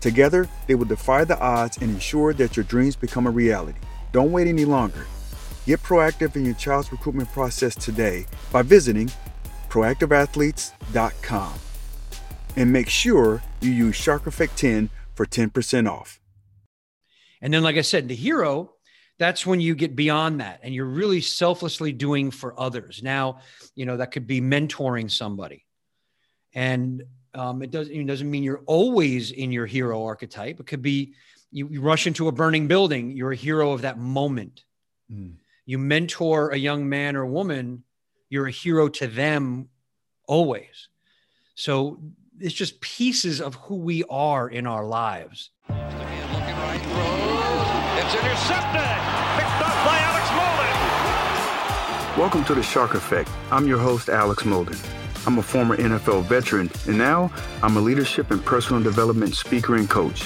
Together, they will defy the odds and ensure that your dreams become a reality. Don't wait any longer. Get proactive in your child's recruitment process today by visiting proactiveathletes.com. And make sure you use Shark Effect 10 for 10% off. And then, like I said, the hero, that's when you get beyond that and you're really selflessly doing for others. Now, you know, that could be mentoring somebody. And um, it doesn't, it doesn't mean you're always in your hero archetype. It could be you, you rush into a burning building, you're a hero of that moment. Mm. You mentor a young man or woman, you're a hero to them always. So it's just pieces of who we are in our lives. It's intercepted, picked up by Alex Molden. Welcome to the Shark Effect. I'm your host, Alex Molden. I'm a former NFL veteran, and now I'm a leadership and personal development speaker and coach.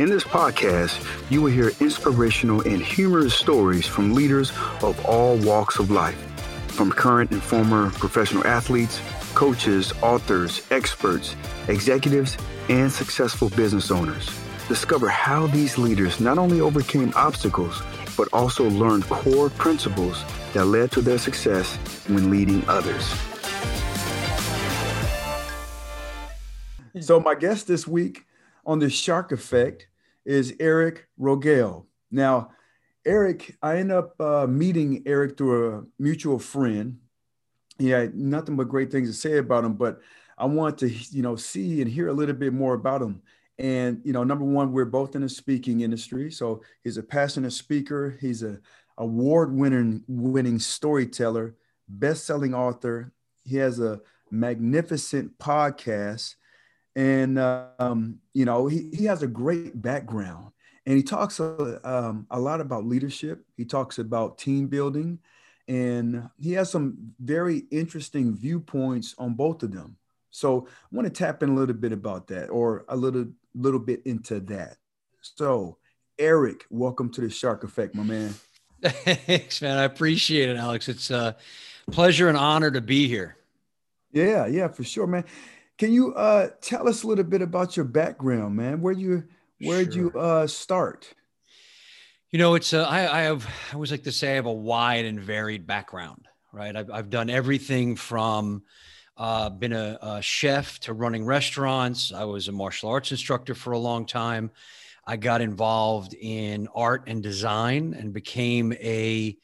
In this podcast, you will hear inspirational and humorous stories from leaders of all walks of life, from current and former professional athletes, coaches, authors, experts, executives, and successful business owners. Discover how these leaders not only overcame obstacles, but also learned core principles that led to their success when leading others. So my guest this week on the Shark Effect is Eric Rogell. Now, Eric, I end up uh, meeting Eric through a mutual friend. He had nothing but great things to say about him, but I want to, you know, see and hear a little bit more about him. And you know, number one, we're both in the speaking industry, so he's a passionate speaker. He's a award-winning winning storyteller, best-selling author. He has a magnificent podcast and um, you know he, he has a great background. And he talks a, um, a lot about leadership. He talks about team building. And he has some very interesting viewpoints on both of them. So i want to tap in a little bit about that or a little little bit into that. So eric welcome to the shark effect my man. Thanks man. I appreciate it alex. It's a pleasure and honor to be here. Yeah yeah for sure man can you uh, tell us a little bit about your background, man? Where you where'd sure. you uh, start? You know, it's a, I, I have I always like to say I have a wide and varied background, right? I've, I've done everything from uh, been a, a chef to running restaurants. I was a martial arts instructor for a long time. I got involved in art and design and became a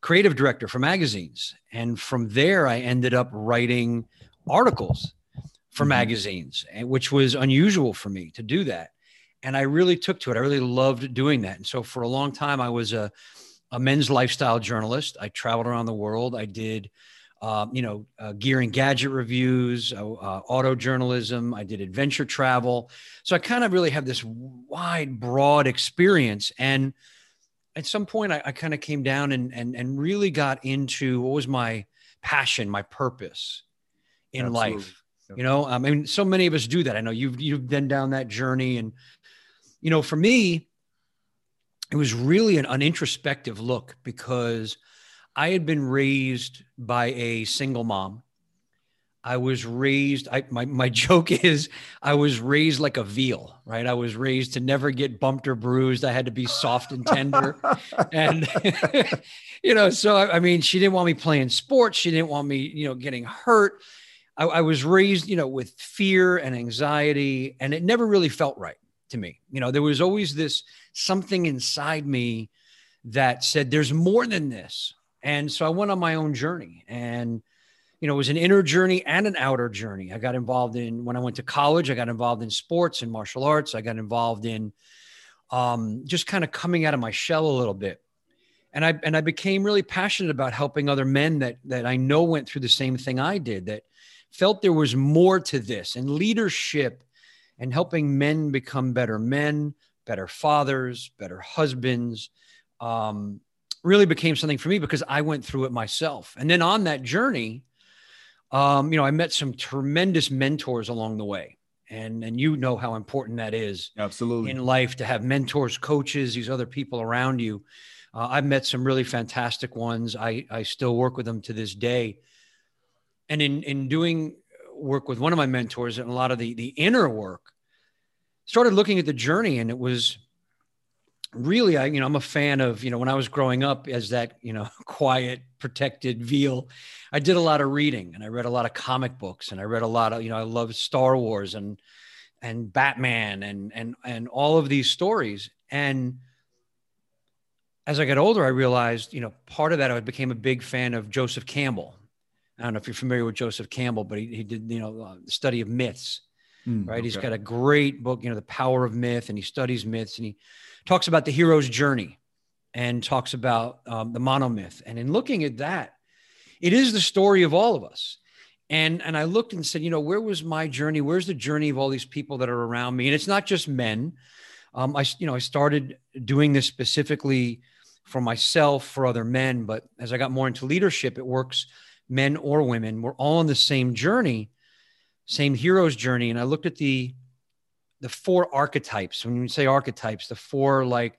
creative director for magazines. And from there, I ended up writing articles for mm-hmm. magazines, which was unusual for me to do that. And I really took to it. I really loved doing that. And so for a long time, I was a, a men's lifestyle journalist. I traveled around the world. I did, uh, you know, uh, gear and gadget reviews, uh, uh, auto journalism. I did adventure travel. So I kind of really have this wide, broad experience. And at some point, I, I kind of came down and, and and really got into what was my passion, my purpose in Absolutely. life you know, um, I mean, so many of us do that. I know you've you've been down that journey, and you know, for me, it was really an, an introspective look because I had been raised by a single mom. I was raised, I, my, my joke is I was raised like a veal, right? I was raised to never get bumped or bruised. I had to be soft and tender. and, you know, so I, I, mean, she didn't want me playing sports. She didn't want me, you know, getting hurt. I, I was raised, you know, with fear and anxiety, and it never really felt right to me. You know, there was always this something inside me that said, there's more than this. And so I went on my own journey and, you know, it was an inner journey and an outer journey. I got involved in when I went to college, I got involved in sports and martial arts. I got involved in um, just kind of coming out of my shell a little bit. And I and I became really passionate about helping other men that that I know went through the same thing I did, that felt there was more to this and leadership and helping men become better men, better fathers, better husbands. Um, really became something for me because I went through it myself. And then on that journey, um, you know, I met some tremendous mentors along the way. And, and you know how important that is absolutely in life to have mentors, coaches, these other people around you. Uh, I've met some really fantastic ones. I, I still work with them to this day. And in, in doing work with one of my mentors and a lot of the, the inner work, started looking at the journey and it was really i you know i'm a fan of you know when i was growing up as that you know quiet protected veal i did a lot of reading and i read a lot of comic books and i read a lot of you know i love star wars and and batman and and and all of these stories. And as i got older i realized you know part of that i became a big fan of joseph campbell i don't know if you're familiar with joseph campbell but he, he did you know uh, the study of myths mm, right okay. he's got a great book you know the power of myth and he studies myths and he talks about the hero's journey and talks about um, the monomyth. And in looking at that, it is the story of all of us. And, and I looked and said, you know, where was my journey? Where's the journey of all these people that are around me? And it's not just men. Um, I, you know, I started doing this specifically for myself, for other men. But as I got more into leadership, it works men or women. We're all on the same journey, same hero's journey. And I looked at the the four archetypes. When you say archetypes, the four like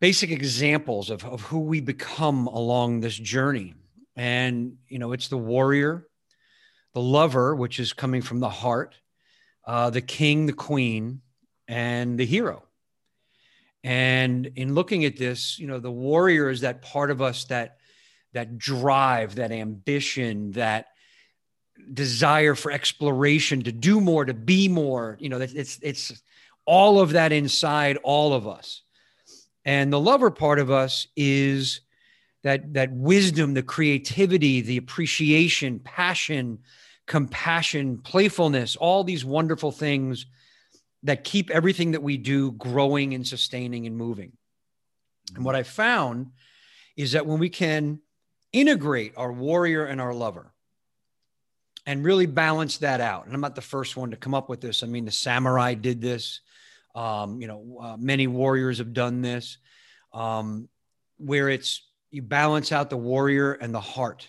basic examples of, of who we become along this journey. And, you know, it's the warrior, the lover, which is coming from the heart, uh, the king, the queen, and the hero. And in looking at this, you know, the warrior is that part of us that that drive, that ambition, that desire for exploration, to do more, to be more. You know, it's it's all of that inside all of us. And the lover part of us is that that wisdom, the creativity, the appreciation, passion, compassion, playfulness, all these wonderful things that keep everything that we do growing and sustaining and moving. And what I found is that when we can integrate our warrior and our lover, and really balance that out. And I'm not the first one to come up with this. I mean, the samurai did this. Um, you know, uh, many warriors have done this, um, where it's you balance out the warrior and the heart.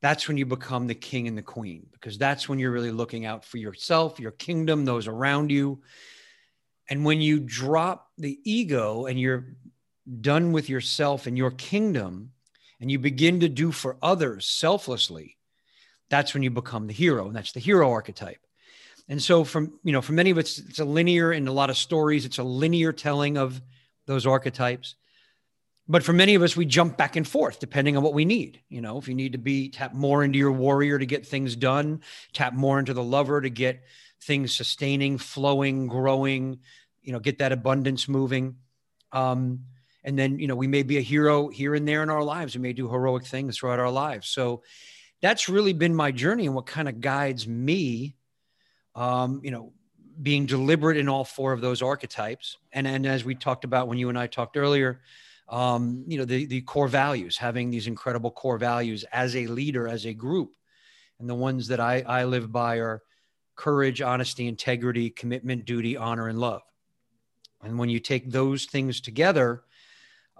That's when you become the king and the queen, because that's when you're really looking out for yourself, your kingdom, those around you. And when you drop the ego and you're done with yourself and your kingdom, and you begin to do for others selflessly, that's when you become the hero and that's the hero archetype. And so from you know for many of us it's a linear in a lot of stories it's a linear telling of those archetypes. But for many of us we jump back and forth depending on what we need. You know if you need to be tap more into your warrior to get things done tap more into the lover to get things sustaining flowing growing you know get that abundance moving. Um, and then you know we may be a hero here and there in our lives. We may do heroic things throughout our lives. So that's really been my journey and what kind of guides me um, you know being deliberate in all four of those archetypes. And and as we talked about when you and i talked earlier um, you know the, the core values having these incredible core values as a leader as a group. And the ones that i i live by are courage honesty integrity commitment duty honor and love. And when you take those things together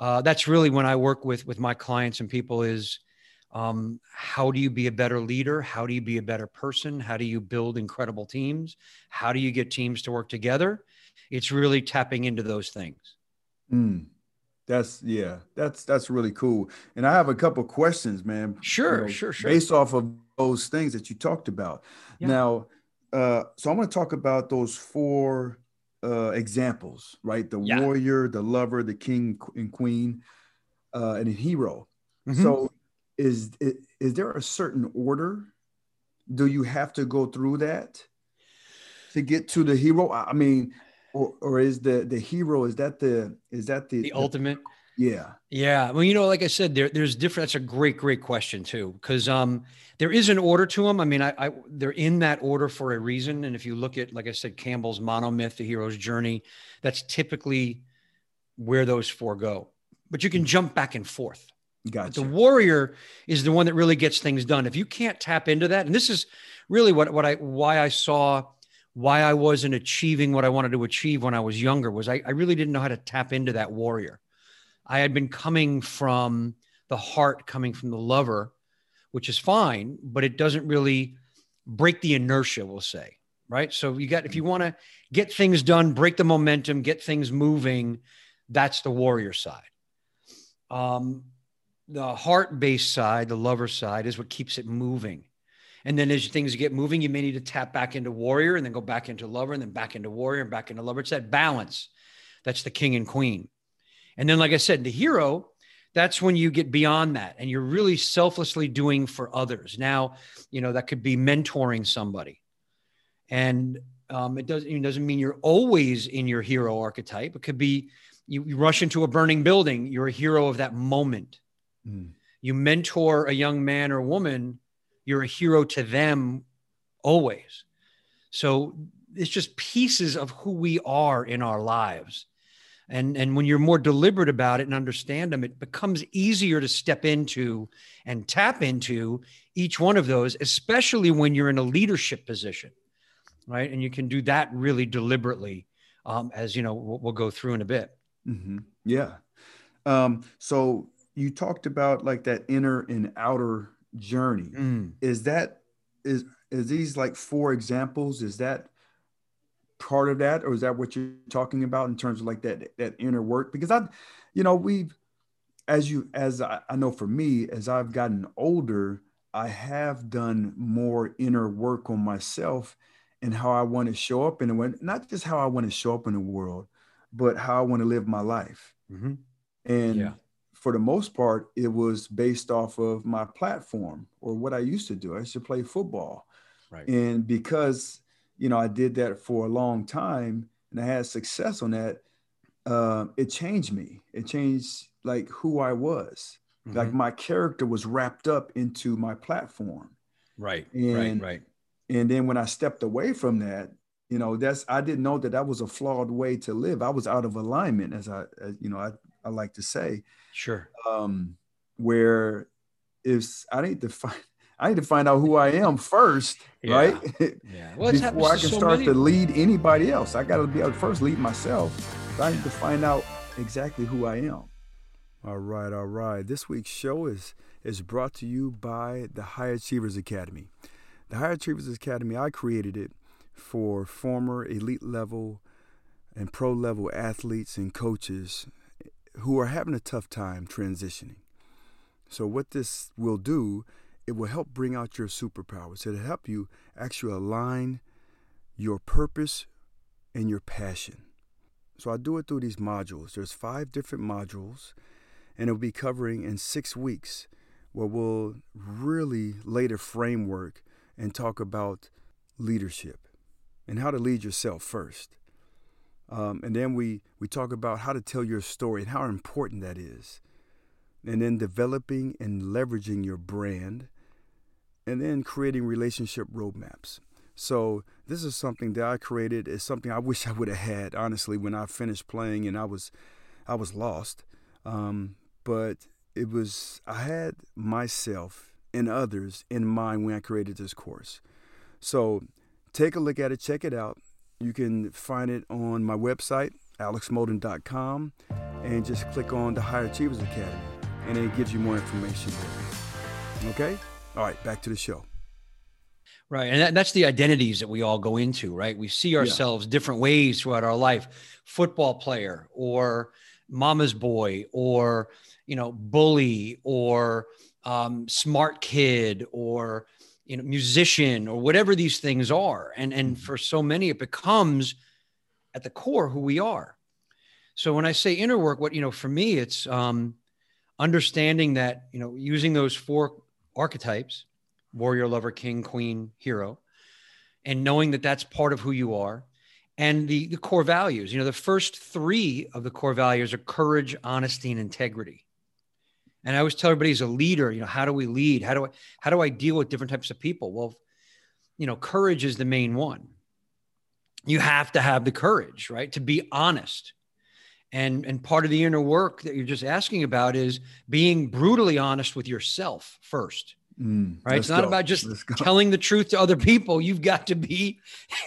uh, that's really when i work with with my clients and people is um, how do you be a better leader how do you be a better person how do you build incredible teams how do you get teams to work together it's really tapping into those things mm, That's yeah, that's that's really cool. And I have a couple questions, man. Sure, you know, sure, sure. Based off of those things that you talked about. Yeah. Now, uh, so I'm going to talk about those four uh, examples, right? The yeah. warrior, the lover, the king and queen, uh, and a hero. Mm-hmm. So, is is there a certain order? Do you have to go through that to get to the hero? I mean, or or is the the hero is that the is that the, the, the ultimate yeah. Yeah. Well you know like i said there there's different that's a great great question too because um there is an order to them i mean I, I they're in that order for a reason. And if you look at like i said campbell's monomyth the hero's journey that's typically where those four go. But you can jump back and forth. Gotcha. The warrior is the one that really gets things done. If you can't tap into that, and this is really what, what I why I saw why I wasn't achieving what I wanted to achieve when I was younger was I, I really didn't know how to tap into that warrior. I had been coming from the heart, coming from the lover, which is fine, but it doesn't really break the inertia, we'll say. Right. So you got, if you want to get things done, break the momentum, get things moving, that's the warrior side. Um, the heart based side, the lover side, is what keeps it moving. And then as things get moving, you may need to tap back into warrior and then go back into lover and then back into warrior and back into lover. It's that balance. That's the king and queen. And then, like I said, the hero, that's when you get beyond that and you're really selflessly doing for others. Now, you know, that could be mentoring somebody. And um, it, does, it doesn't mean you're always in your hero archetype. It could be you, you rush into a burning building, you're a hero of that moment. Mm. You mentor a young man or woman you're a hero to them always. So it's just pieces of who we are in our lives. And, and when you're more deliberate about it and understand them, it becomes easier to step into and tap into each one of those, especially when you're in a leadership position, right? And you can do that really deliberately, um, as you know, we'll, we'll, go through in a bit. Mm-hmm. Yeah. Um, so you talked about like that inner and outer journey. Mm. Is that is is these like four examples? Is that part of that, or is that what you're talking about in terms of like that that inner work? Because I, you know, we've as you as I, I know for me, as I've gotten older, I have done more inner work on myself and how I want to show up in the world, not just how I want to show up in the world, but how I want to live my life. Mm-hmm. And yeah for the most part, it was based off of my platform or what I used to do. I used to play football. Right. And because, you know, I did that for a long time and I had success on that, uh, it changed me. It changed like who I was. Mm-hmm. Like my character was wrapped up into my platform. Right. And, right. Right. And then when I stepped away from that, you know, that's I didn't know that that was a flawed way to live. I was out of alignment, as I, as, you know, I, I like to say. Sure. Um, where if I to find I need to find out who I am first, yeah. right? Yeah. Well, Before I can so start many... to lead anybody else. I gotta be able to first lead myself. So I need to find out exactly who I am. All right, all right. This week's show is is brought to you by the High Achievers Academy. The High Achievers Academy, I created it for former elite level and pro level athletes and coaches who are having a tough time transitioning. So, what this will do, it will help bring out your superpowers. It'll help you actually align your purpose and your passion. So, I do it through these modules. There's five different modules, and it'll be covering in six weeks where we'll really lay the framework and talk about leadership and how to lead yourself first. Um, and then we, we talk about how to tell your story and how important that is. And then developing and leveraging your brand. And then creating relationship roadmaps. So this is something that I created. It's something I wish I would have had, honestly, when I finished playing and I was I was lost. Um, but it was I had myself and others in mind when I created this course. So take a look at it, check it out. You can find it on my website, alexmolden.com, and just click on the High Achievers Academy, and it gives you more information there. Okay? All right, back to the show. Right. And that, that's the identities that we all go into, right? We see ourselves yeah. different ways throughout our life football player or mama's boy or you know bully or um, smart kid or you know musician or whatever these things are and and mm-hmm. for so many it becomes at the core who we are so when i say inner work what you know for me it's um, understanding that you know using those four archetypes warrior lover king queen hero and knowing that that's part of who you are and the, the core values you know the first three of the core values are courage honesty and integrity and I always tell everybody as a leader, you know, how do we lead? How do I how do I deal with different types of people? Well, you know, courage is the main one. You have to have the courage, right? To be honest. And and part of the inner work that you're just asking about is being brutally honest with yourself first. Mm, right. It's not go. about just telling the truth to other people. You've got to be,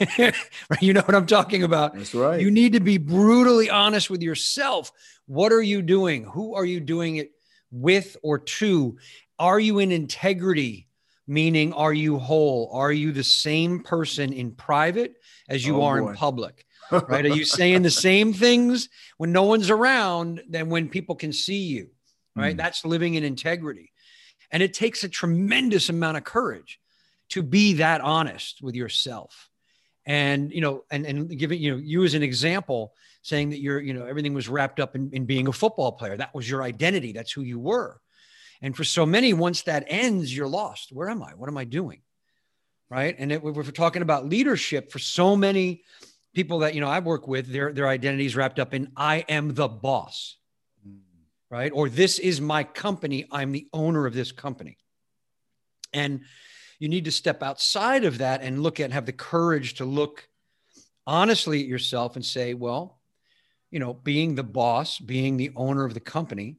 you know what I'm talking about? That's right. You need to be brutally honest with yourself. What are you doing? Who are you doing it with or to? Are you in integrity? Meaning, are you whole? Are you the same person in private as you oh, are boy. in public? Right? Are you saying the same things when no one's around than when people can see you? Right? Mm. That's living in integrity. And it takes a tremendous amount of courage to be that honest with yourself. And, you know, and, and giving, you know, you as an example, saying that you're, you know, everything was wrapped up in, in being a football player. That was your identity. That's who you were. And for so many, once that ends, you're lost. Where am I? What am I doing? Right. And if we're talking about leadership, for so many people that, you know, I work with, their, their identity is wrapped up in I am the boss. Mm. Right. Or this is my company. I'm the owner of this company. And you need to step outside of that and look at and have the courage to look honestly at yourself and say, well, you know, being the boss, being the owner of the company,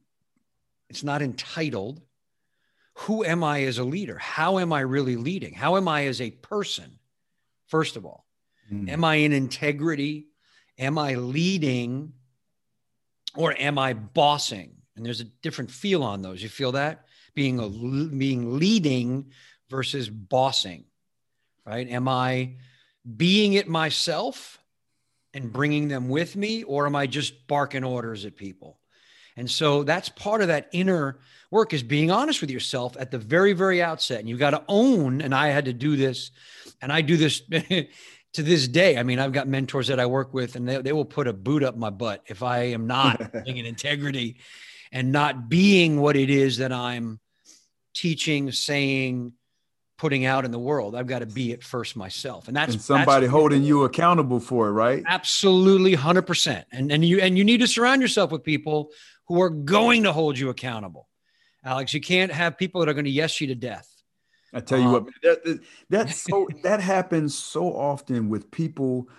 it's not entitled. Who am I as a leader? How am I really leading? How am I as a person? First of all, mm. am I in integrity? Am I leading or am I bossing? And there's a different feel on those. You feel that being a being leading versus bossing, right? Am I being it myself? and bringing them with me, or am I just barking orders at people? And so that's part of that inner work is being honest with yourself at the very, very outset. And you got to own, and I had to do this, and I do this to this day. I mean, I've got mentors that I work with, and they, they will put a boot up my butt if I am not being in integrity and not being what it is that I'm teaching, saying, putting out in the world. I've got to be it first myself. And that's and somebody that's, holding you accountable for it, right? Absolutely 100%. And and you and you need to surround yourself with people who are going to hold you accountable. Alex, you can't have people that are going to yes you to death. I tell you um, what, that, that's so that happens so often with people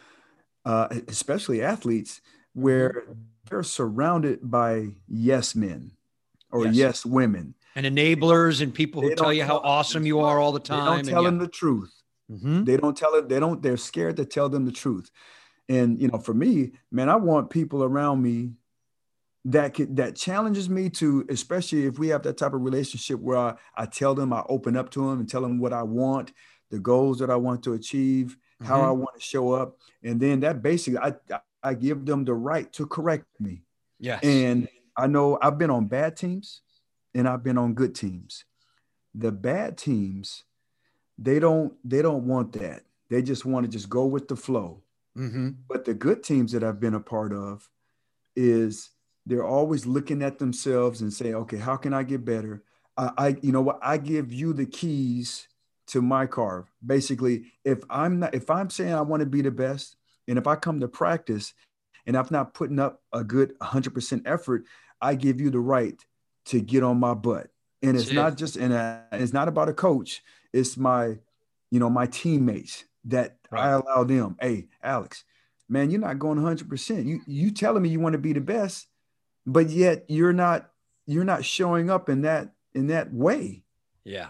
uh, especially athletes where mm-hmm. they're surrounded by yes men or yes, yes women and enablers and people who tell you how awesome you are all the time. They don't tell them the truth. Mm-hmm. They don't tell it. They don't. They're scared to tell them the truth. And you know, for me, man, I want people around me that could, that challenges me to, especially if we have that type of relationship where I, I tell them, I open up to them and tell them what I want, the goals that I want to achieve, mm-hmm. how I want to show up, and then that basically I I give them the right to correct me. Yes. And I know I've been on bad teams and I've been on good teams. The bad teams, they don't they don't want that. They just want to just go with the flow. Mm-hmm. But the good teams that I've been a part of is they're always looking at themselves and saying, okay, how can I get better? I, I you know what I give you the keys to my car. Basically, if I'm not if I'm saying I want to be the best, and if I come to practice and I'm not putting up a good 100% effort, I give you the right to get on my butt. And it's not just and uh, it's not about a coach. It's my, you know, my teammates that right. I allow them. Hey, Alex, man, you're not going 100. percent You you telling me you want to be the best, but yet you're not you're not showing up in that in that way. Yeah.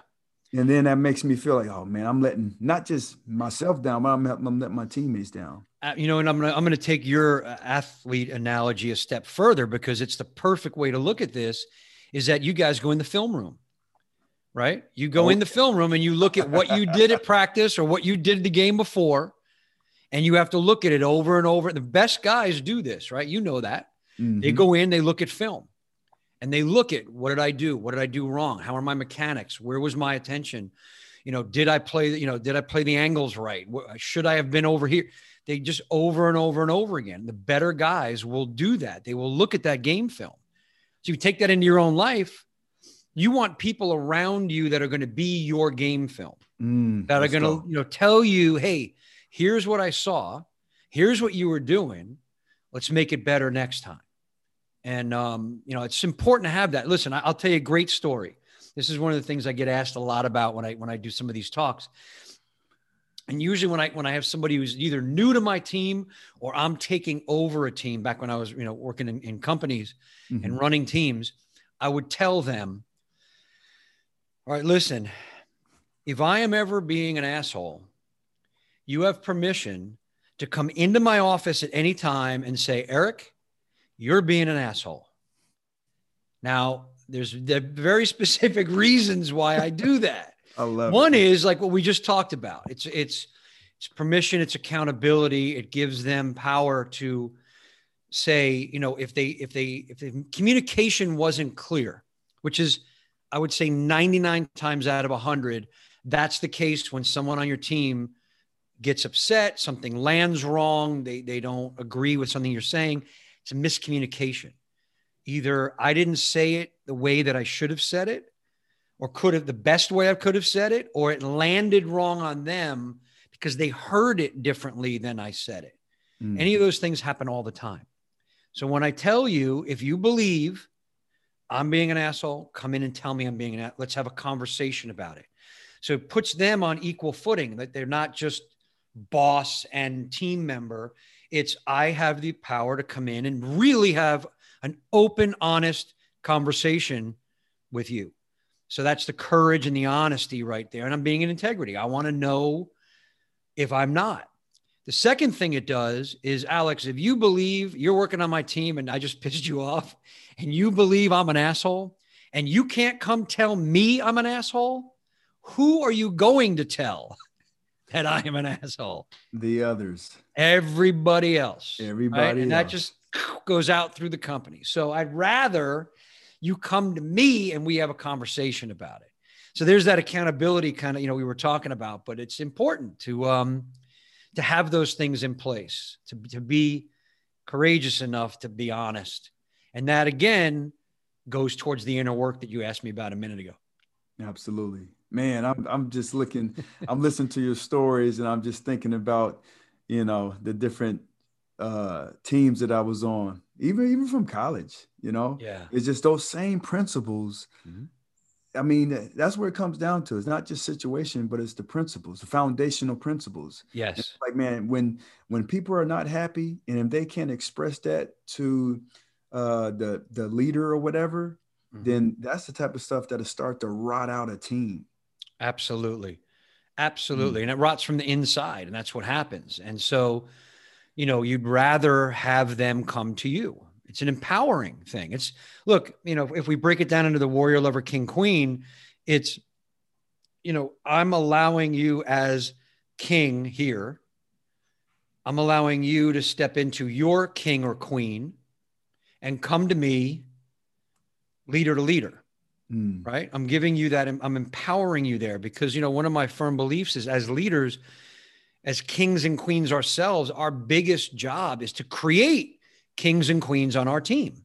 And then that makes me feel like, oh man, I'm letting not just myself down, but I'm, I'm letting my teammates down. Uh, you know, and I'm gonna I'm gonna take your uh, athlete analogy a step further because it's the perfect way to look at this is that you guys go in the film room, right? You go oh. in the film room and you look at what you did at practice or what you did the game before, and you have to look at it over and over. The best guys do this, right? You know that. Mm-hmm. They go in, they look at film and they look at what did I do? What did I do wrong? How are my mechanics? Where was my attention? You know, did I play, you know, did I play the angles right? Should I have been over here? They just over and over and over again. The better guys will do that. They will look at that game film. So you take that into your own life. You want people around you that are going to be your game film, mm, that are going to, you know, tell you, hey, here's what I saw. Here's what you were doing. Let's make it better next time. And, um, you know, it's important to have that. Listen, I'll tell you a great story. This is one of the things I get asked a lot about when I, when I do some of these talks. And usually when I, when I have somebody who's either new to my team or I'm taking over a team back when I was, you know, working in, in companies mm-hmm. and running teams, I would tell them, all right, listen, if I am ever being an asshole, you have permission to come into my office at any time and say, Eric, you're being an asshole. Now, there's very specific reasons why I do that. I love One it. is like what we just talked about. It's it's it's permission, it's accountability. It gives them power to say, you know, if they if they if the communication wasn't clear, which is I would say 99 times out of 100, that's the case when someone on your team gets upset, something lands wrong, they, they don't agree with something you're saying. It's a miscommunication. Either I didn't say it the way that I should have said it, or could have the best way I could have said it, or it landed wrong on them because they heard it differently than I said it. Mm. Any of those things happen all the time. So when I tell you, if you believe I'm being an asshole, come in and tell me I'm being an asshole. Let's have a conversation about it. So it puts them on equal footing that they're not just boss and team member. It's I have the power to come in and really have an open, honest conversation with you. So that's the courage and the honesty right there. And I'm being in integrity. I want to know if I'm not. The second thing it does is, Alex, if you believe you're working on my team and I just pissed you off and you believe I'm an asshole and you can't come tell me I'm an asshole, who are you going to tell that I am an asshole? The others. Everybody else. Everybody. Right? And else. that just goes out through the company. So I'd rather you come to me and we have a conversation about it. So there's that accountability kind of, you know, we were talking about, but it's important to um to have those things in place, to, to be courageous enough to be honest. And that again goes towards the inner work that you asked me about a minute ago. Absolutely. Man, I'm I'm just looking, I'm listening to your stories and I'm just thinking about, you know, the different uh teams that I was on, even even from college, you know. Yeah. It's just those same principles. Mm-hmm. I mean, that's where it comes down to. It's not just situation, but it's the principles, the foundational principles. Yes. like man, when when people are not happy and if they can't express that to uh the the leader or whatever, mm-hmm. then that's the type of stuff that'll start to rot out a team. Absolutely. Absolutely. Mm-hmm. And it rots from the inside, and that's what happens. And so you know, you'd rather have them come to you. It's an empowering thing. It's look, you know, if we break it down into the warrior, lover, king, queen, it's, you know, I'm allowing you as king here. I'm allowing you to step into your king or queen and come to me leader to leader. Mm. Right. I'm giving you that. I'm empowering you there because, you know, one of my firm beliefs is as leaders, as kings and queens ourselves, our biggest job is to create kings and queens on our team.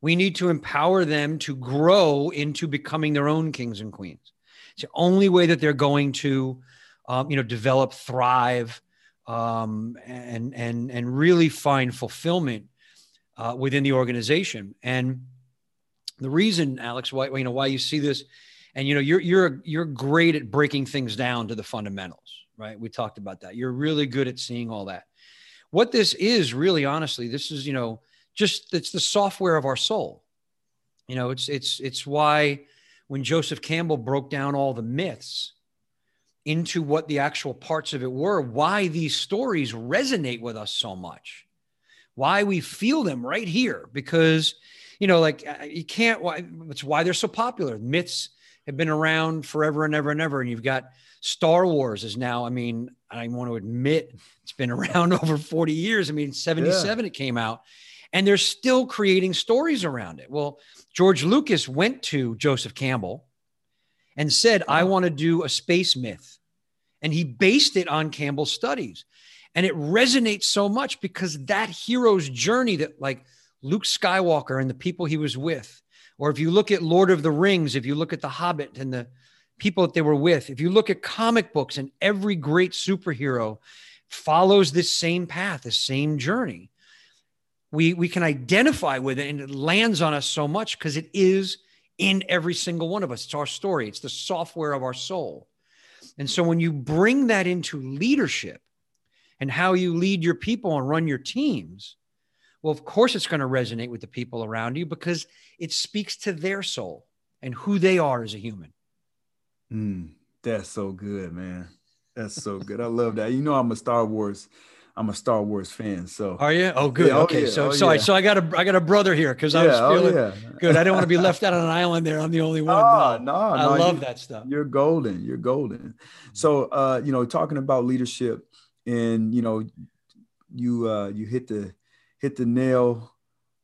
We need to empower them to grow into becoming their own kings and queens. It's the only way that they're going to, um, you know, develop, thrive, um, and and and really find fulfillment uh, within the organization. And the reason, Alex, why you know why you see this, and you know, you're you're you're great at breaking things down to the fundamentals right? We talked about that. You're really good at seeing all that. What this is really honestly, this is, you know, just it's the software of our soul. You know, it's it's it's why when Joseph Campbell broke down all the myths into what the actual parts of it were, why these stories resonate with us so much. Why we feel them right here because you know, like uh, you can't. Why it's why they're so popular. Myths have been around forever and ever and ever, and you've got Star Wars is now, I mean, I want to admit it's been around over 40 years. I mean, 77 yeah. it came out. And they're still creating stories around it. Well, George Lucas went to Joseph Campbell and said, I want to do a space myth. And he based it on Campbell's studies. And it resonates so much because that hero's journey that, like Luke Skywalker and the people he was with, or if you look at Lord of the Rings, if you look at The Hobbit and the people that they were with, if you look at comic books and every great superhero follows this same path, the same journey. We, we can identify with it and it lands on us so much because it is in every single one of us. It's our story, it's the software of our soul. And so when you bring that into leadership and how you lead your people and run your teams, well, of course, it's going to resonate with the people around you because it speaks to their soul and who they are as a human. Mm, that's so good, man. That's so good. I love that. You know, I'm a Star Wars. I'm a Star Wars fan. So are you? Oh, good. Yeah, oh, okay, yeah, so oh, so yeah. I so I got a I got a brother here because I was oh, feeling oh, good. I didn't want to be left out on an island there. I'm the only one. Oh, no, no, I no, love that stuff. You're golden. You're golden. So, uh, you know, talking about leadership, and you know, you uh, you hit the hit the nail.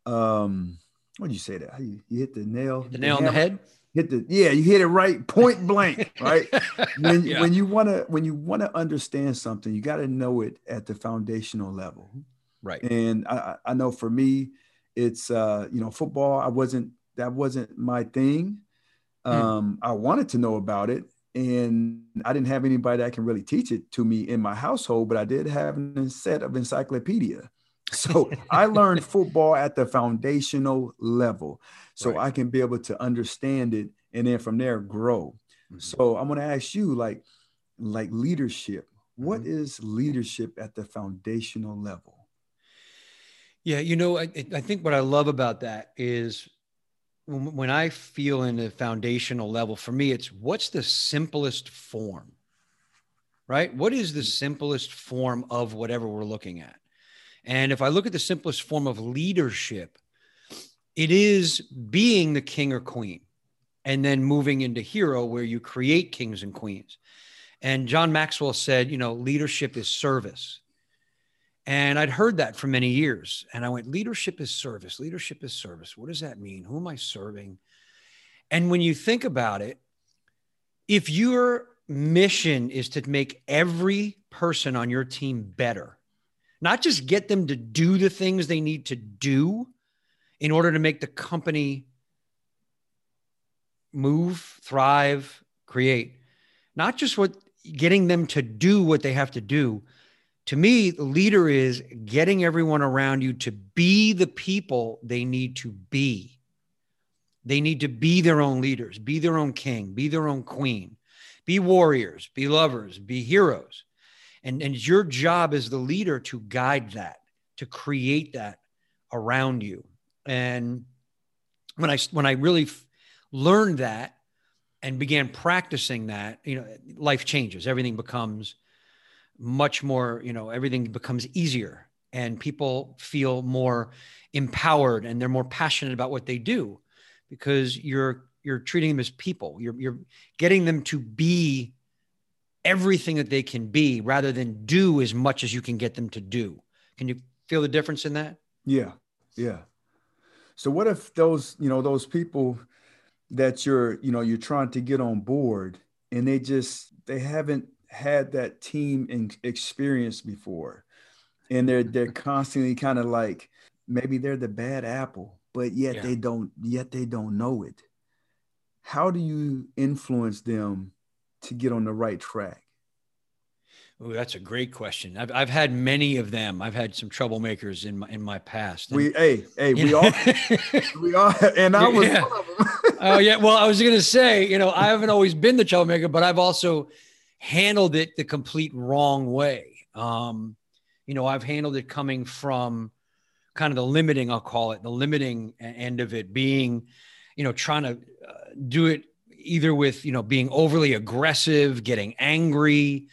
Um, what did you say that? You, you hit the nail. The nail the on the head hit the yeah you hit it right point blank right when, yeah. when you want to when you want to understand something you got to know it at the foundational level right and i i know for me it's uh you know football i wasn't that wasn't my thing hmm. um i wanted to know about it and i didn't have anybody that can really teach it to me in my household but i did have a set of encyclopedia so I learned football at the foundational level. So right. I can be able to understand it and then from there grow. Mm-hmm. So I'm going to ask you like like leadership. What mm-hmm. is leadership at the foundational level? Yeah, you know, I, I think what I love about that is when I feel in the foundational level, for me, it's what's the simplest form, right? What is the mm. simplest form of whatever we're looking at? And if I look at the simplest form of leadership, it is being the king or queen and then moving into hero where you create kings and queens. And John Maxwell said, you know, leadership is service. And I'd heard that for many years. And I went, leadership is service. Leadership is service. What does that mean? Who am I serving? And when you think about it, if your mission is to make every person on your team better, not just get them to do the things they need to do in order to make the company move, thrive, create. Not just what getting them to do what they have to do. To me, the leader is getting everyone around you to be the people they need to be. They need to be their own leaders, be their own king, be their own queen, be warriors, be lovers, be heroes. And, and your job as the leader to guide that, to create that around you. And when I when I really f- learned that and began practicing that, you know, life changes. Everything becomes much more, you know, everything becomes easier and people feel more empowered and they're more passionate about what they do because you're you're treating them as people. You're you're getting them to be everything that they can be rather than do as much as you can get them to do. Can you feel the difference in that? Yeah. Yeah. So what if those, you know, those people that you're, you know, you're trying to get on board and they just they haven't had that team in experience before. And they're they're constantly kind of like maybe they're the bad apple, but yet yeah. they don't yet they don't know it. How do you influence them to get on the right track? Oh, that's a great question. I've, I've had many of them. I've had some troublemakers in my in my past. And, we hey hey we all we all and I was yeah. oh yeah. Well, I was gonna say, you know, I haven't always been the troublemaker, but I've also handled it the complete wrong way. Um, you know, I've handled it coming from kind of the limiting, I'll call it the limiting end of it being, you know, trying to uh, do it either with you know being overly aggressive, getting angry.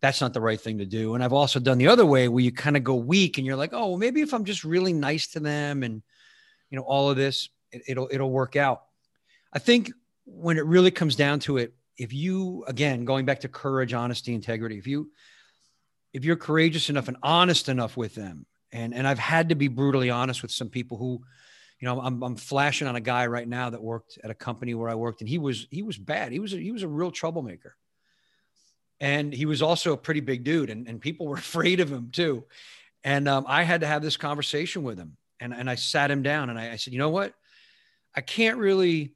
That's not the right thing to do. And I've also done the other way where you kind of go weak and you're like, oh, well, maybe if I'm just really nice to them and you know all of this, it, it'll it'll work out. I think when it really comes down to it, if you again going back to courage, honesty, integrity, if you if you're courageous enough and honest enough with them And and I've had to be brutally honest with some people who, you know, I'm I'm flashing on a guy right now that worked at a company where I worked, and he was he was bad. He was a, he was a real troublemaker. And he was also a pretty big dude, and, and people were afraid of him too. And um, I had to have this conversation with him. And, and I sat him down and I, I said, you know what? I can't really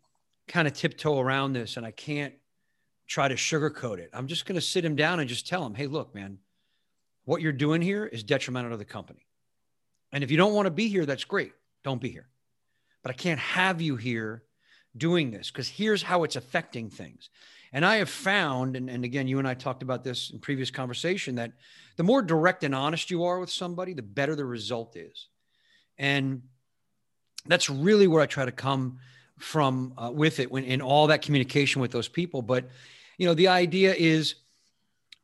kind of tiptoe around this and I can't try to sugarcoat it. I'm just going to sit him down and just tell him, hey, look, man, what you're doing here is detrimental to the company. And if you don't want to be here, that's great. Don't be here. But I can't have you here doing this because here's how it's affecting things. And I have found, and, and again, you and I talked about this in previous conversation, that the more direct and honest you are with somebody, the better the result is. And that's really where I try to come from uh, with it when in all that communication with those people. But, you know, the idea is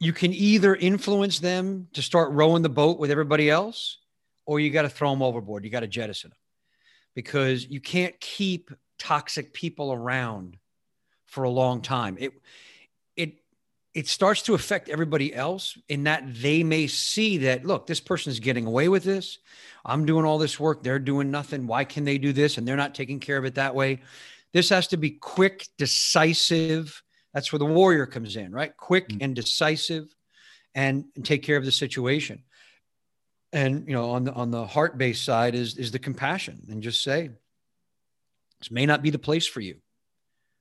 you can either influence them to start rowing the boat with everybody else, or you got to throw them overboard. You got to jettison them because you can't keep toxic people around for a long time. It it it starts to affect everybody else in that they may see that look, this person is getting away with this. I'm doing all this work, they're doing nothing. Why can they do this and they're not taking care of it that way? This has to be quick, decisive. That's where the warrior comes in, right? Quick mm-hmm. and decisive and, and take care of the situation. And you know, on the on the heart-based side is is the compassion and just say, this may not be the place for you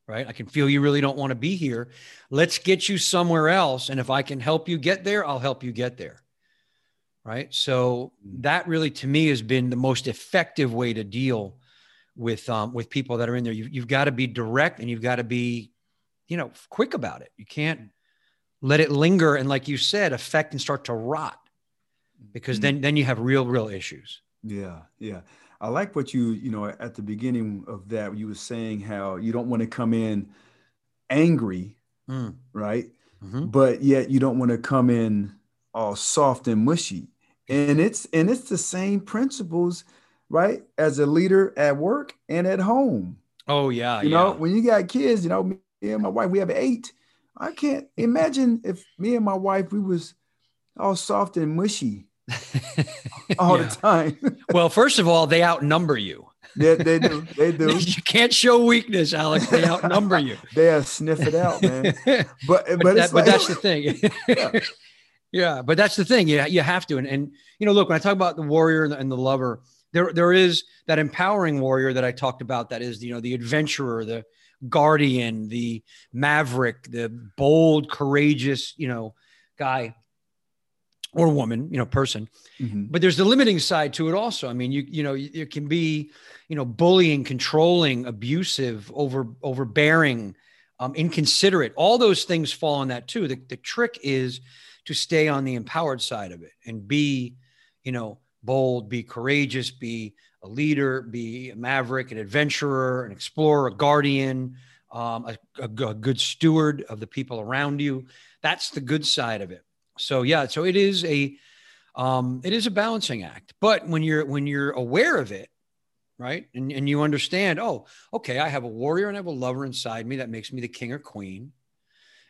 right? I can feel you really don't want to be here. Let's get you somewhere else. And if I can help you get there, I'll help you get there. Right. So mm. that really, to me, has been the most effective way to deal with um, with people that are in there. You, you've got to be direct and you've got to be, you know, quick about it. You can't let it linger and, like you said, affect and start to rot, because mm-hmm. then then you have real real issues. Yeah, yeah. I like what you, you know, at the beginning of that, you were saying how you don't want to come in angry, mm. right? Mm-hmm. But yet you don't want to come in all soft and mushy. And it's and it's the same principles, right? As a leader at work and at home. Oh yeah. You yeah. know, when you got kids, you know, me and my wife, we have eight. I can't imagine if me and my wife we was all soft and mushy all the time. well, first of all, they outnumber you. Yeah, they do. They do. you can't show weakness, Alex. They outnumber you. they uh, sniff it out, man. But but, but, that, but that's the thing. yeah. yeah, but that's the thing. Yeah, you, you have to. And and you know, look, when I talk about the warrior and the, and the lover, there there is that empowering warrior that I talked about. That is, you know, the adventurer, the guardian, the maverick, the bold, courageous, you know, guy or woman, you know, person. Mm-hmm. But there's the limiting side to it also. I mean, you you know, it can be, you know, bullying, controlling, abusive, over overbearing, um, inconsiderate. All those things fall on that too. The the trick is to stay on the empowered side of it and be, you know, bold, be courageous, be a leader, be a maverick, an adventurer, an explorer, a guardian, um, a, a, a good steward of the people around you. That's the good side of it so yeah, so it is a um, it is a balancing act. But when you're when you're aware of it, right, and, and you understand, oh, okay, I have a warrior and I have a lover inside me that makes me the king or queen,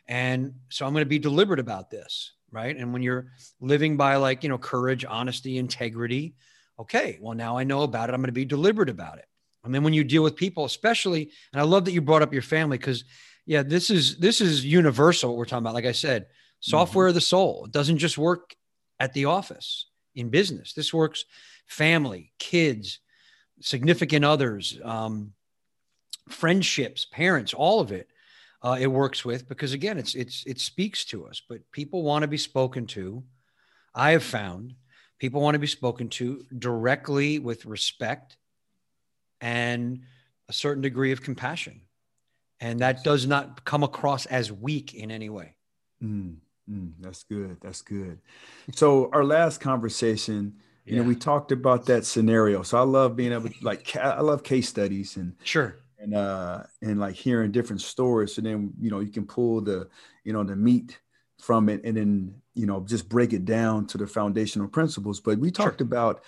and so I'm going to be deliberate about this, right? And when you're living by like you know courage, honesty, integrity, okay, well now I know about it. I'm going to be deliberate about it. And then when you deal with people, especially, and I love that you brought up your family because yeah, this is this is universal. What we're talking about, like I said software of the soul. It doesn't just work at the office in business. This works family, kids, significant others, um, friendships, parents, all of it. Uh, it works with because again, it's it's it speaks to us. But people want to be spoken to. I have found people want to be spoken to directly with respect and a certain degree of compassion, and that does not come across as weak in any way. Mm. Mm, that's good. That's good. So our last conversation, yeah. you know, we talked about that scenario. So I love being able to like I love case studies and sure and uh and like hearing different stories. So then you know you can pull the you know the meat from it and then you know just break it down to the foundational principles. But we talked sure. about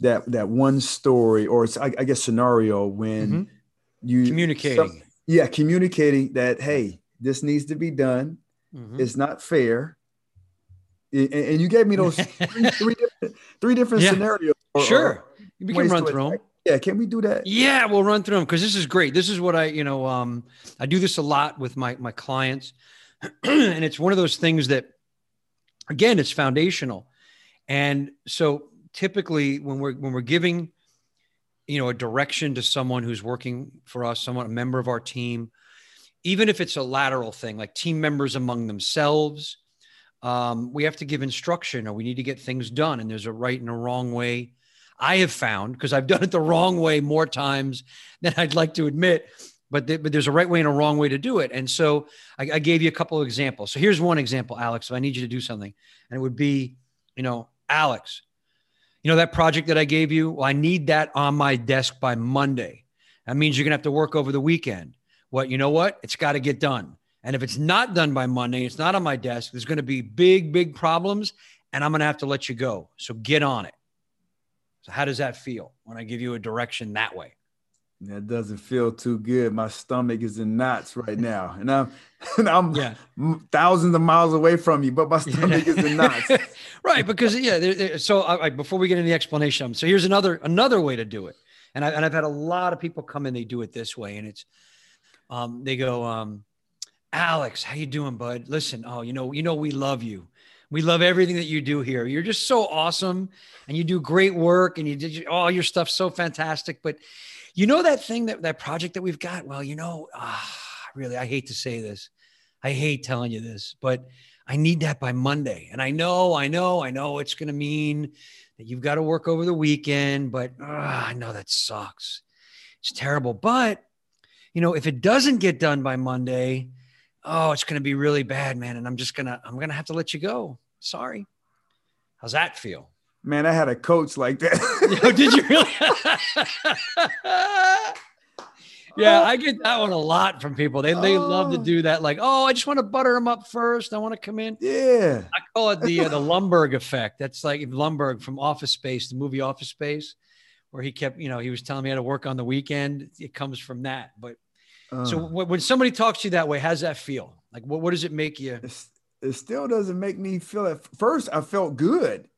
that that one story or I, I, guess scenario when mm-hmm. you communicating. Some, yeah, communicating that hey, this needs to be done Mm-hmm. It's not fair. And, you gave me those three, three, different, three different Yeah. scenarios. or- sure. or We can run through them. Yeah, can we do that? Yeah, we'll run through them because this is great. This is what I, you know, um, I do this a lot with my my clients, and it's one of those things that, again, it's foundational. And so typically, when we're when we're giving, you know, a direction to someone who's working for us, someone a member of our team, even if it's a lateral thing, like team members among themselves, um, we have to give instruction or we need to get things done. And there's a right and a wrong way. I have found because I've done it the wrong way more times than I'd like to admit, but, th- but there's a right way and a wrong way to do it. And so I, I gave you a couple of examples. So here's one example, Alex. If I need you to do something, and it would be, you know, Alex, you know, that project that I gave you, well, I need that on my desk by Monday. That means you're going to have to work over the weekend. What, you know what? It's got to get done. And if it's not done by Monday, it's not on my desk, there's going to be big, big problems and I'm going to have to let you go. So get on it. So, how does that feel when I give you a direction that way? That doesn't feel too good. My stomach is in knots right now, and I'm and I'm Yeah. thousands of miles away from you, but my stomach is in knots. right. Because, yeah. There, there- so, I, I- before we get into the explanation, so here's another another way to do it. And, I, and I've had a lot of people come in, they do it this way. And it's, um, they go, um, Alex, how you doing, bud? Listen, oh, you know, you know, we love you. We love everything that you do here. You're just so awesome, and you do great work, and you did all your stuff so fantastic. But you know that thing that that project that we've got. Well, you know, ah, really, I hate to say this. I hate telling you this, but I need that by Monday. And I know, I know, I know it's going to mean that you've got to work over the weekend. But ah, I know that sucks. It's terrible. But you know, if it doesn't get done by Monday, oh, it's going to be really bad, man. And I'm just going to, I'm going to have to let you go. Sorry. How's that feel? Man, I had a coach like that. Oh, did you really? yeah, I get that one a lot from people. They, they love to Oh. do that. Like, oh, I just want to butter them up first. I want to come in. yeah. I call it the uh, the Lumbergh effect. That's like Lumbergh from Office Space, the movie Office Space, where he kept, you know, he was telling me how to work on the weekend. It comes from that. But so Uh, when when somebody talks to you that way, how's that feel? Like, what, what does it make you? it still doesn't make me feel at first I felt good.